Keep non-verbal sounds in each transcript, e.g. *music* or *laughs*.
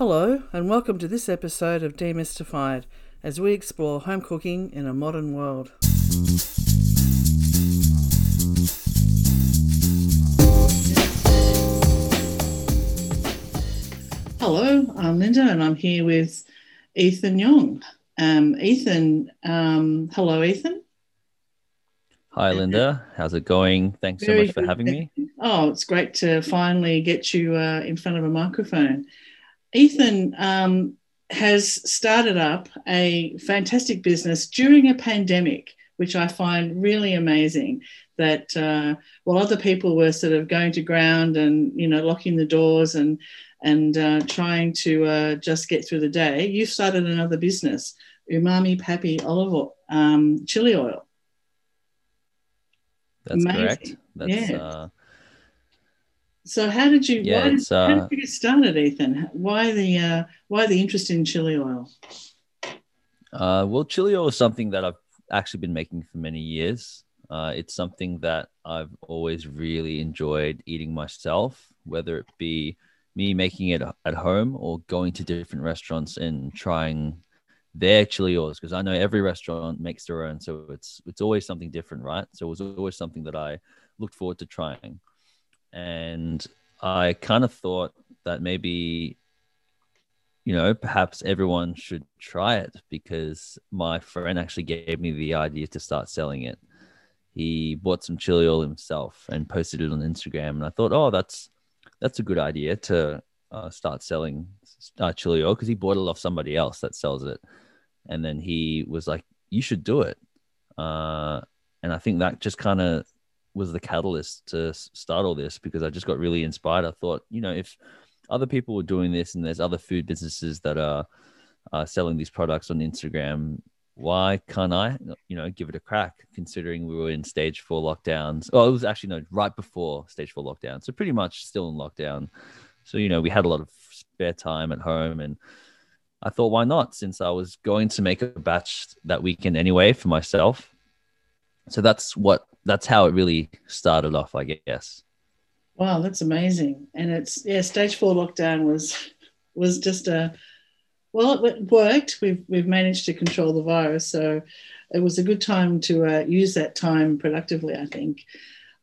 Hello, and welcome to this episode of Demystified as we explore home cooking in a modern world. Hello, I'm Linda, and I'm here with Ethan Young. Um, Ethan, um, hello, Ethan. Hi, Linda. How's it going? Thanks so much for having me. Oh, it's great to finally get you uh, in front of a microphone. Ethan um, has started up a fantastic business during a pandemic, which I find really amazing. That uh, while other people were sort of going to ground and you know locking the doors and and uh, trying to uh, just get through the day, you've started another business, Umami Papi Olive Oil, um, Chili Oil. That's Amazing. correct. That's Yeah. Uh, So how did you? Yeah, why, did, it's, how uh, did you get started, Ethan? Why the uh, why the interest in chili oil? uh, well, chili oil is something that I've actually been making for many years. Uh, it's something that I've always really enjoyed eating myself, whether it be me making it at home or going to different restaurants and trying their chili oils because I know every restaurant makes their own, so it's it's always something different, right? So it was always something that I looked forward to trying, and I kind of thought that maybe you know perhaps everyone should try it because my friend actually gave me the idea to start selling it. He bought some chili oil himself and posted it on Instagram, and I thought, oh, that's that's a good idea to uh, start selling uh, chili oil because he bought it off somebody else that sells it, and then he was like, "You should do it," uh, and I think that just kind of was the catalyst to start all this because I just got really inspired. I thought, you know, if other people were doing this and there's other food businesses that are uh, selling these products on Instagram, why can't I, you know, give it a crack? Considering we were in stage four lockdowns. Oh, it was actually no, right before stage four lockdown, so pretty much still in lockdown. So you know, we had a lot of spare time at home, and I thought, why not? Since I was going to make a batch that weekend anyway for myself. So that's what that's how it really started off, I guess. Wow, that's amazing. And it's yeah, stage four lockdown was was just a well, it worked. We've we've managed to control the virus, so it was a good time to uh, use that time productively. I think.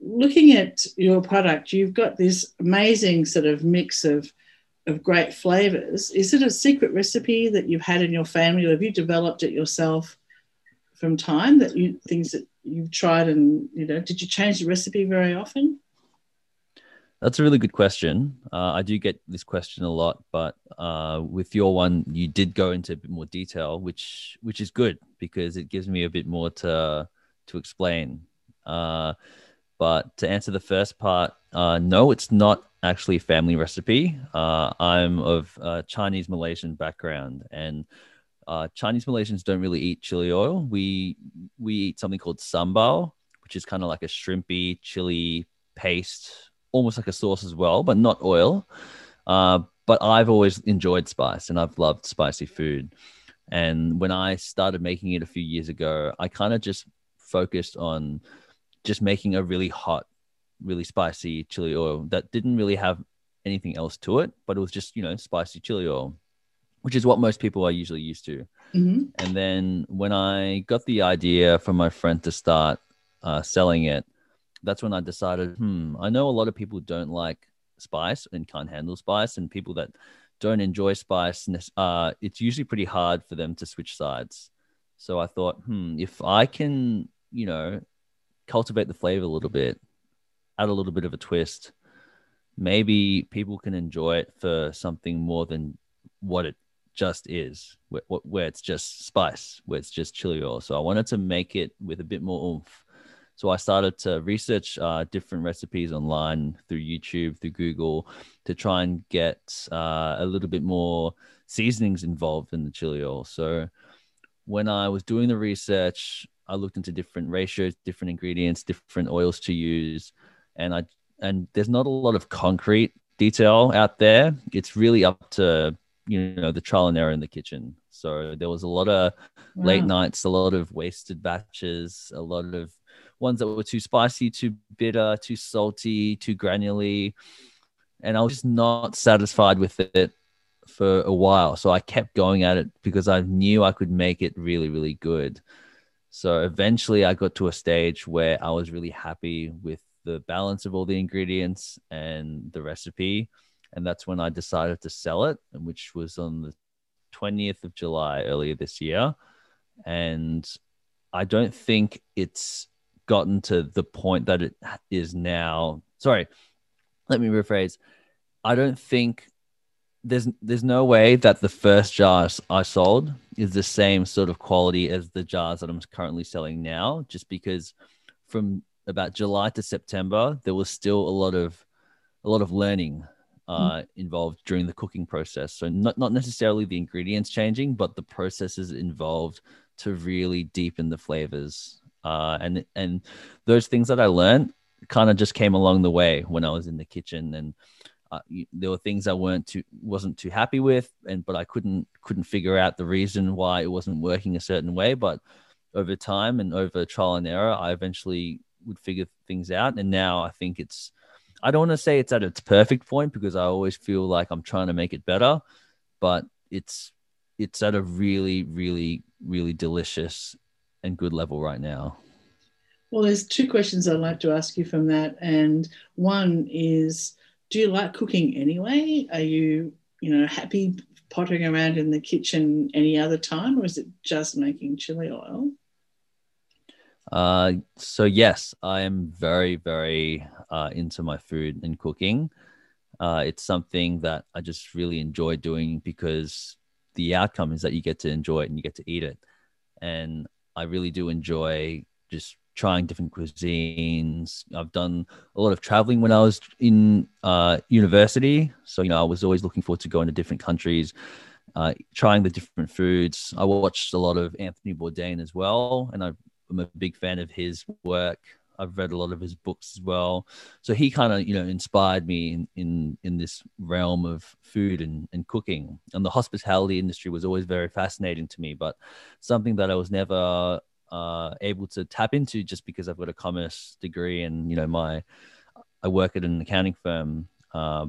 Looking at your product, you've got this amazing sort of mix of of great flavors. Is it a secret recipe that you've had in your family, or have you developed it yourself from time? That you things that you've tried and you know, did you change the recipe very often? That's a really good question. Uh, I do get this question a lot, but uh, with your one, you did go into a bit more detail, which which is good because it gives me a bit more to to explain. Uh, but to answer the first part, uh, no, it's not actually a family recipe. Uh, I'm of uh, Chinese Malaysian background, and uh, Chinese Malaysians don't really eat chili oil. We we eat something called sambal, which is kind of like a shrimpy chili paste, almost like a sauce as well, but not oil. Uh, but I've always enjoyed spice, and I've loved spicy food. And when I started making it a few years ago, I kind of just focused on just making a really hot, really spicy chili oil that didn't really have anything else to it, but it was just, you know, spicy chili oil, which is what most people are usually used to. Mhm. And then when I got the idea from my friend to start uh, selling it, that's when I decided, hmm, I know a lot of people don't like spice and can't handle spice, and people that don't enjoy spice, uh, it's usually pretty hard for them to switch sides. So I thought, hmm, if I can, you know, cultivate the flavor a little bit, add a little bit of a twist, maybe people can enjoy it for something more than what it just is, where, where it's just spice, where it's just chili oil. So I wanted to make it with a bit more oomph. So I started to research uh, different recipes online through YouTube, through Google, to try and get uh, a little bit more seasonings involved in the chili oil. So when I was doing the research, I looked into different ratios, different ingredients, different oils to use, and I and there's not a lot of concrete detail out there. It's really up to you know the trial and error in the kitchen. So there was a lot of late nights, a lot of wasted batches, a lot of ones that were too spicy, too bitter, too salty, too granularly, and I was just not satisfied with it for a while. So I kept going at it because I knew I could make it really, really good. So eventually I got to a stage where I was really happy with the balance of all the ingredients and the recipe. And that's when I decided to sell it, which was on the 20th of July earlier this year. And I don't think it's gotten to the point that it is now. Sorry, let me rephrase. I don't think there's there's no way that the first jars I sold is the same sort of quality as the jars that I'm currently selling now, just because from about July to September there was still a lot of a lot of learning uh, mm. involved during the cooking process. So not not necessarily the ingredients changing, but the processes involved to really deepen the flavors. Uh, and and those things that I learned kind of just came along the way when I was in the kitchen, and uh, there were things I weren't too wasn't too happy with, and but I couldn't couldn't figure out the reason why it wasn't working a certain way. But over time and over trial and error, I eventually would figure things out, and now I think it's I don't want to say it's at its perfect point because I always feel like I'm trying to make it better, but it's it's at a really really really delicious and good level right now? Well, there's two questions I'd like to ask you from that. And one is do you like cooking anyway? Are you, you know, happy pottering around in the kitchen any other time, or is it just making chili oil? Uh, so yes, I am very, very uh, into my food and cooking. Uh, it's something that I just really enjoy doing because the outcome is that you get to enjoy it and you get to eat it. And I really do enjoy just trying different cuisines. I've done a lot of traveling when I was in uh, university. So, you know, I was always looking forward to going to different countries, uh, trying the different foods. I watched a lot of Anthony Bourdain as well. And I'm a big fan of his work. I've read a lot of his books as well. So he kind of, you know, inspired me in, in, in this realm of food and, and cooking. And the hospitality industry was always very fascinating to me, but something that I was never uh, able to tap into just because I've got a commerce degree and, you know, my, I work at an accounting firm. Uh,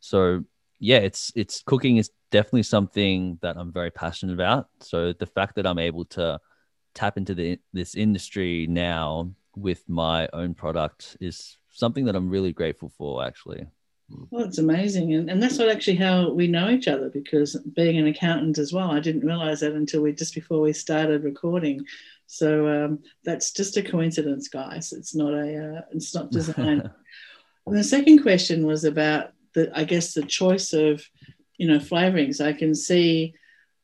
so yeah, it's, it's cooking is definitely something that I'm very passionate about. So the fact that I'm able to tap into the, this industry now with my own product is something that I'm really grateful for, actually. Well, it's amazing. And, and that's not actually how we know each other because being an accountant as well, I didn't realize that until we just before we started recording. So um, that's just a coincidence, guys. It's not a, uh, it's not design. *laughs* and the second question was about the, I guess, the choice of, you know, flavorings. I can see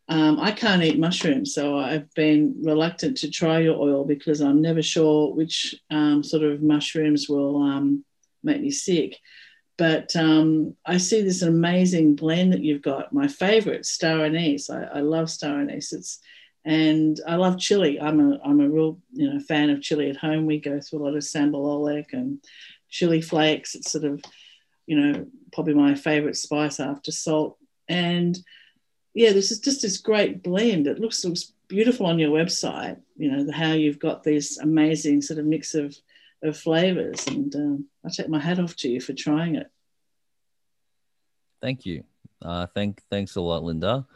um, I can't eat mushrooms, so I've been reluctant to try your oil because I'm never sure which um, sort of mushrooms will um, make me sick. But um, I see this amazing blend that you've got. My favorite, star anise. I, I love star anise. It's and I love chili. I'm a I'm a real you know fan of chili at home. We go through a lot of sambal oelek and chili flakes. It's sort of you know probably my favorite spice after salt. And yeah, this is just this great blend. It looks looks beautiful on your website. You know how you've got this amazing sort of mix of of flavors, and um, I take my hat off to you for trying it. Thank you. Uh, thank thanks a lot, Linda.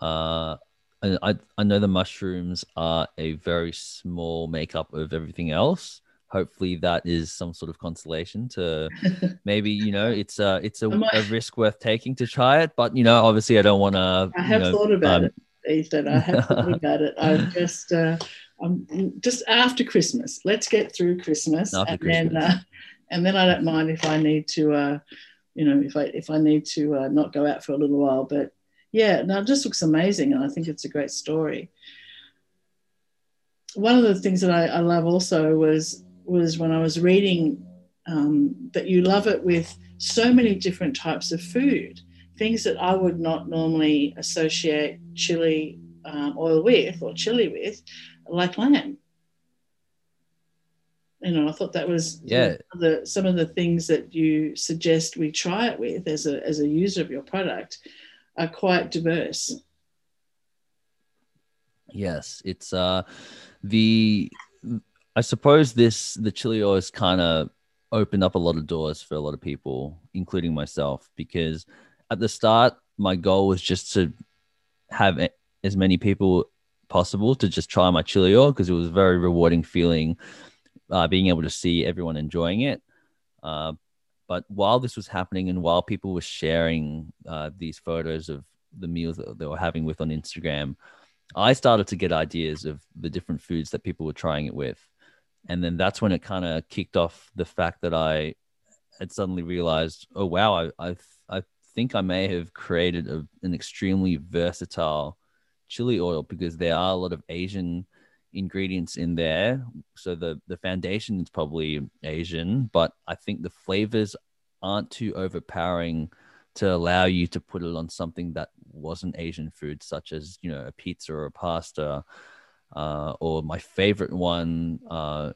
Uh, I I know the mushrooms are a very small makeup of everything else hopefully that is some sort of consolation to *laughs* maybe you know it's a it's a, a, risk worth taking to try it but you know obviously i don't want to i have know, thought about um, it ethan i have thought *laughs* about it. I'm just uh i'm just after christmas. Let's get through christmas after and christmas. then uh, and then i don't mind if i need to uh you know if i if i need to uh, not go out for a little while but yeah no it just looks amazing and i think it's a great story. One of the things that I, I love also was was when I was reading um, that you love it with so many different types of food, things that I would not normally associate chili um, oil with or chili with, like lamb. You know, I thought that was yeah the, some of the things that you suggest we try it with as a as a user of your product are quite diverse. Yes, it's uh the I suppose this the chili oil has kind of opened up a lot of doors for a lot of people, including myself, because at the start my goal was just to have as many people possible to just try my chili oil because it was a very rewarding feeling uh, being able to see everyone enjoying it. Uh, but while this was happening and while people were sharing uh, these photos of the meals that they were having with on Instagram, I started to get ideas of the different foods that people were trying it with. And then that's when it kind of kicked off the fact that I had suddenly realized, oh, wow, I, I, I think I may have created a, an extremely versatile chili oil because there are a lot of Asian ingredients in there. So the the foundation is probably Asian, but I think the flavors aren't too overpowering to allow you to put it on something that wasn't Asian food, such as you know a pizza or a pasta. Uh, or my favorite one uh,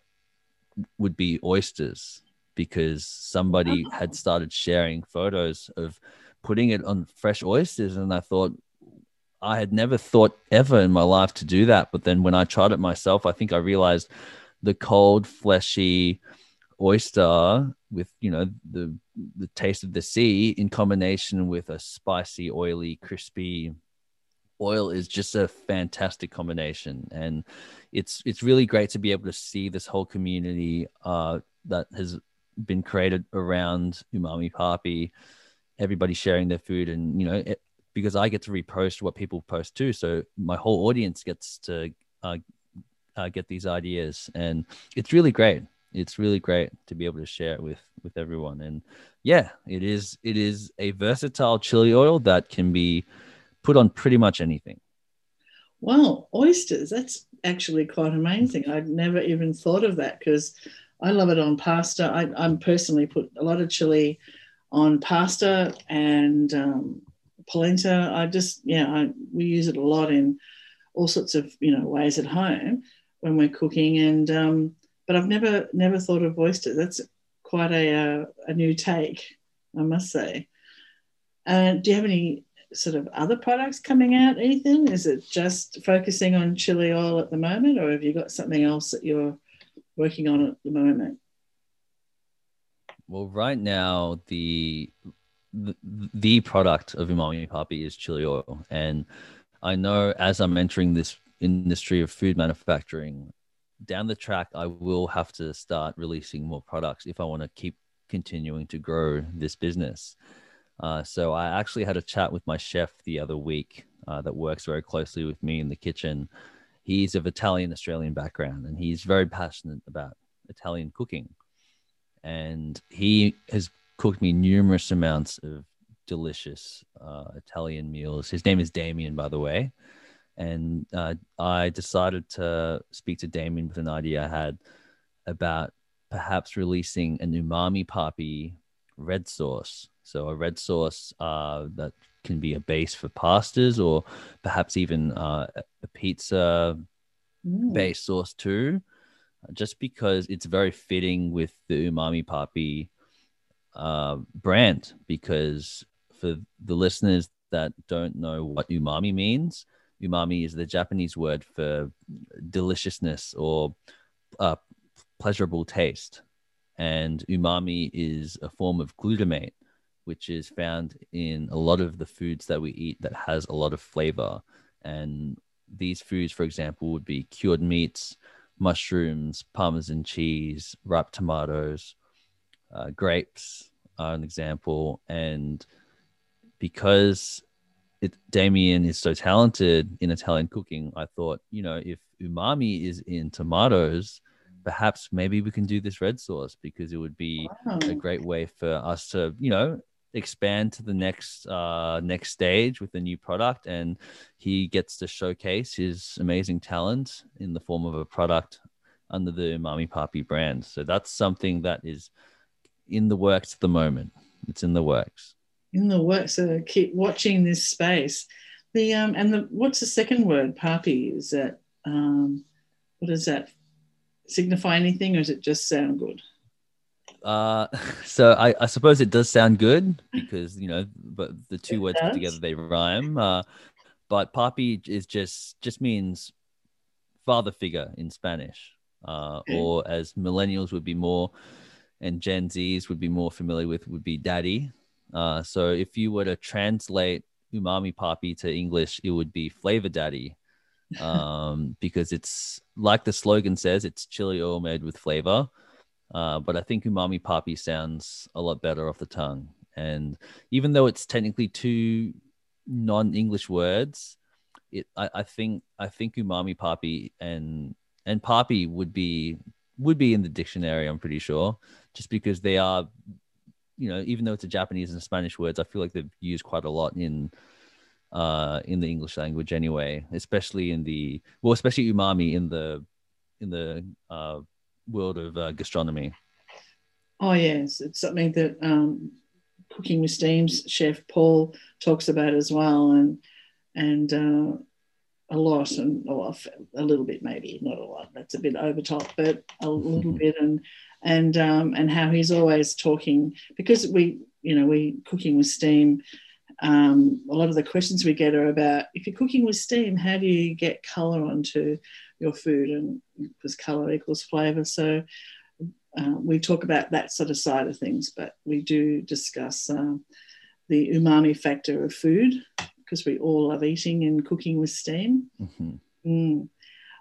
would be oysters because somebody had oh. started sharing photos of putting it on fresh oysters, and I thought, I had never thought ever in my life to do that. But then when I tried it myself, I think I realized the cold, fleshy oyster with you know the the taste of the sea in combination with a spicy, oily, crispy oil is just a fantastic combination and it's it's really great to be able to see this whole community uh, that has been created around umami papi everybody sharing their food and you know it, because I get to repost what people post too. So my whole audience gets to uh, uh, get these ideas, and it's really great. It's really great to be able to share it with with everyone. And yeah, it is it is a versatile chili oil that can be put on pretty much anything. Wow, oysters! That's actually quite amazing. I'd never even thought of that because I love it on pasta. I, I'm personally put a lot of chili on pasta and um, polenta. I just, yeah, I, we use it a lot in all sorts of, you know, ways at home when we're cooking. And, um, but I've never, never thought of oysters. That's quite a, a, uh, a new take, I must say. Uh, do you have any sort of other products coming out, Ethan? Is it just focusing on chili oil at the moment, or have you got something else that you're working on at the moment? Well, right now, the the, product of Umami Papi is chili oil. And I know as I'm entering this industry of food manufacturing, down the track, I will have to start releasing more products if I want to keep continuing to grow this business. Uh, so I actually had a chat with my chef the other week uh, that works very closely with me in the kitchen. He's of Italian Australian background and he's very passionate about Italian cooking. And he has cooked me numerous amounts of delicious uh, Italian meals. His name is Damien, by the way. And uh, I decided to speak to Damien with an idea I had about perhaps releasing an umami papi red sauce. So a red sauce uh, that can be a base for pastas or perhaps even uh, a pizza mm. base sauce too, just because it's very fitting with the umami papi uh, brand because for the listeners that don't know what umami means, umami is the Japanese word for deliciousness or uh, pleasurable taste. And umami is a form of glutamate, which is found in a lot of the foods that we eat that has a lot of flavor. And these foods, for example, would be cured meats, mushrooms, parmesan cheese, ripe tomatoes, uh, grapes are an example, and because it, Damien is so talented in Italian cooking, I thought, you know, if umami is in tomatoes, perhaps maybe we can do this red sauce because it would be wow. a great way for us to, you know, expand to the next uh, next stage with a new product, and he gets to showcase his amazing talent in the form of a product under the Umami Papi brand. So that's something that is in the works at the moment. It's in the works. In the works. So keep watching this space. The um and the what's the second word? Papi. Is that um what does that signify anything or does it just sound good? Uh, *laughs* so I, I suppose it does sound good because you know, but the two it words does. put together they rhyme. Uh, but papi is just just means father figure in Spanish, uh, or as millennials would be more and Gen Zs would be more familiar with would be daddy. Uh, so if you were to translate umami papi to English, it would be flavor daddy. *laughs* Um, because it's like the slogan says, it's chili oil made with flavor. Uh, but I think umami papi sounds a lot better off the tongue. And even though it's technically two non-English words, it I, I think I think umami papi and and papi would be would be in the dictionary. I'm pretty sure, just because they are, you know, even though it's a Japanese and Spanish words, I feel like they've used quite a lot in uh in the English language anyway, especially in the well, especially umami in the in the uh, world of uh, gastronomy. Oh yes, it's something that um, Cooking with Steam's chef Paul talks about as well, and and uh, a lot, and well, a little bit maybe, not a lot. That's a bit over top, but a little bit, and and um, and how he's always talking because we, you know, we cooking with steam. Um, a lot of the questions we get are about if you're cooking with steam, how do you get color onto your food? And because color equals flavor, so uh, we talk about that sort of side of things, but we do discuss uh, the umami factor of food because we all love eating and cooking with steam. Mm-hmm. Mm.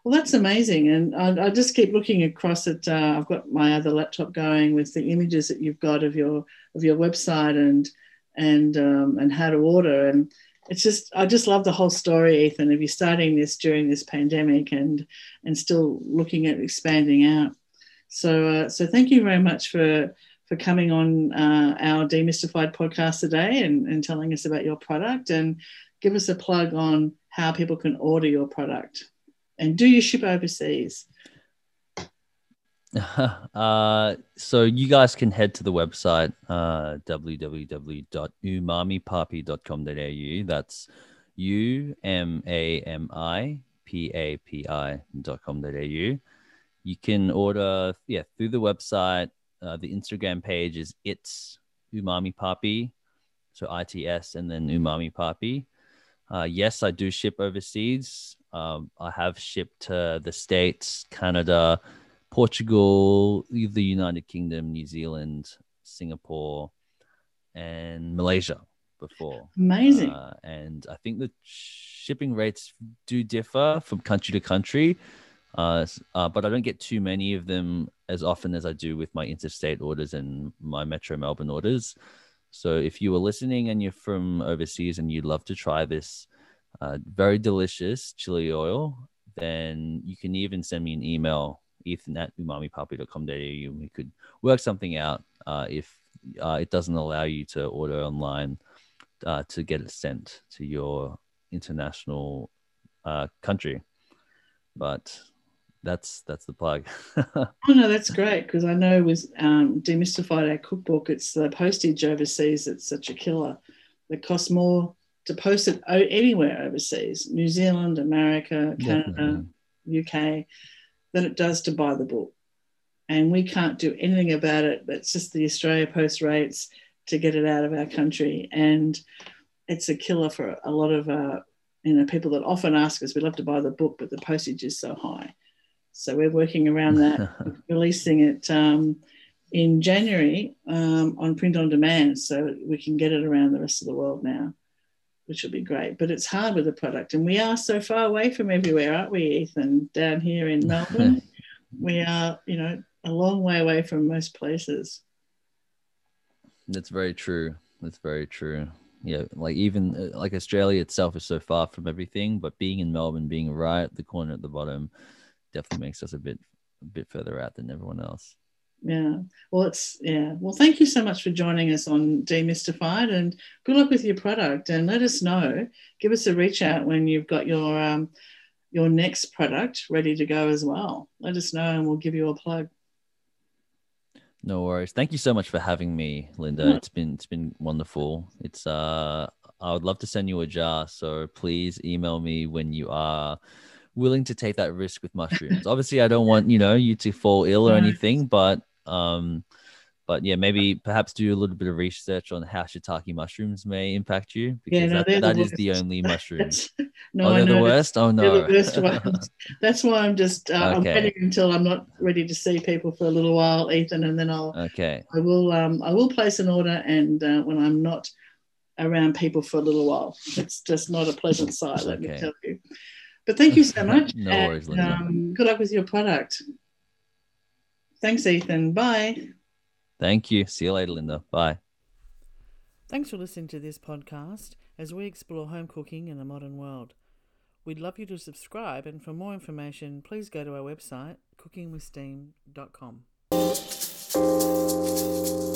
Well, that's amazing. And I, I, just keep looking across at. Uh, I've got my other laptop going with the images that you've got of your of your website and and um, and how to order. And it's just I just love the whole story, Ethan, of you starting this during this pandemic and and still looking at expanding out. So, uh, so thank you very much for for coming on uh, our demystified podcast today and, and telling us about your product and give us a plug on how people can order your product and do you ship overseas *laughs* uh, so you guys can head to the website uh, www.umamipapi.com.au that's u m a m i p a p i u-m-a-m-i-p-a-p-i.com.au you can order yeah through the website. Uh, the Instagram page is it's umami papi, so its and then umami papi. Uh, yes, I do ship overseas. Um, I have shipped to the States, Canada, Portugal, the United Kingdom, New Zealand, Singapore, and Malaysia before. Amazing. Uh, and I think the shipping rates do differ from country to country. Uh, uh, but I don't get too many of them as often as I do with my interstate orders and my Metro Melbourne orders. So if you are listening and you're from overseas and you'd love to try this uh, very delicious chili oil, then you can even send me an email, ethan at umamipapi.com.au, and we could work something out uh, if uh, it doesn't allow you to order online uh, to get it sent to your international uh, country. But that's that's the plug. *laughs* oh no, that's great because I know with um, demystified our cookbook, it's the postage overseas that's such a killer. It costs more to post it anywhere overseas, New Zealand, America, Canada, UK, than it does to buy the book. And we can't do anything about it. It's just the Australia Post rates to get it out of our country, and it's a killer for a lot of uh, you know people that often ask us, "We'd love to buy the book, but the postage is so high." So we're working around that, *laughs* releasing it um, in January um, on print on demand, so we can get it around the rest of the world now, which will be great. But it's hard with the product, and we are so far away from everywhere, aren't we, Ethan? Down here in Melbourne, *laughs* we are, you know, a long way away from most places. That's very true. That's very true. Yeah, like even uh, like Australia itself is so far from everything, but being in Melbourne, being right at the corner at the bottom, definitely makes us a bit a bit further out than everyone else. Yeah. Well, it's yeah. Well, thank you so much for joining us on Demystified, and good luck with your product. And let us know. Give us a reach out when you've got your um, your next product ready to go as well. Let us know, and we'll give you a plug. No worries. Thank you so much for having me, Linda. Yeah. It's been it's been wonderful. It's uh, I would love to send you a jar. So please email me when you are willing to take that risk with mushrooms. Obviously, I don't want you know you to fall ill or *laughs* anything, but um, but yeah, maybe perhaps do a little bit of research on how shiitake mushrooms may impact you because yeah, no, that, that the is the only mushrooms. *laughs* no, oh, they're the worst. Oh no, they're the worst ones. *laughs* That's why I'm just uh, okay. I'm waiting until I'm not ready to see people for a little while, Ethan, and then I'll okay. I will um I will place an order, and uh, when I'm not around people for a little while. It's just not a pleasant sight, let me tell you. But thank you so *laughs* much. No and, worries, Linda. um, good luck with your product. Thanks, Ethan. Bye. Thank you. See you later, Linda. Bye. Thanks for listening to this podcast as we explore home cooking in a modern world. We'd love you to subscribe, and for more information, please go to our website, cookingwithsteam.com.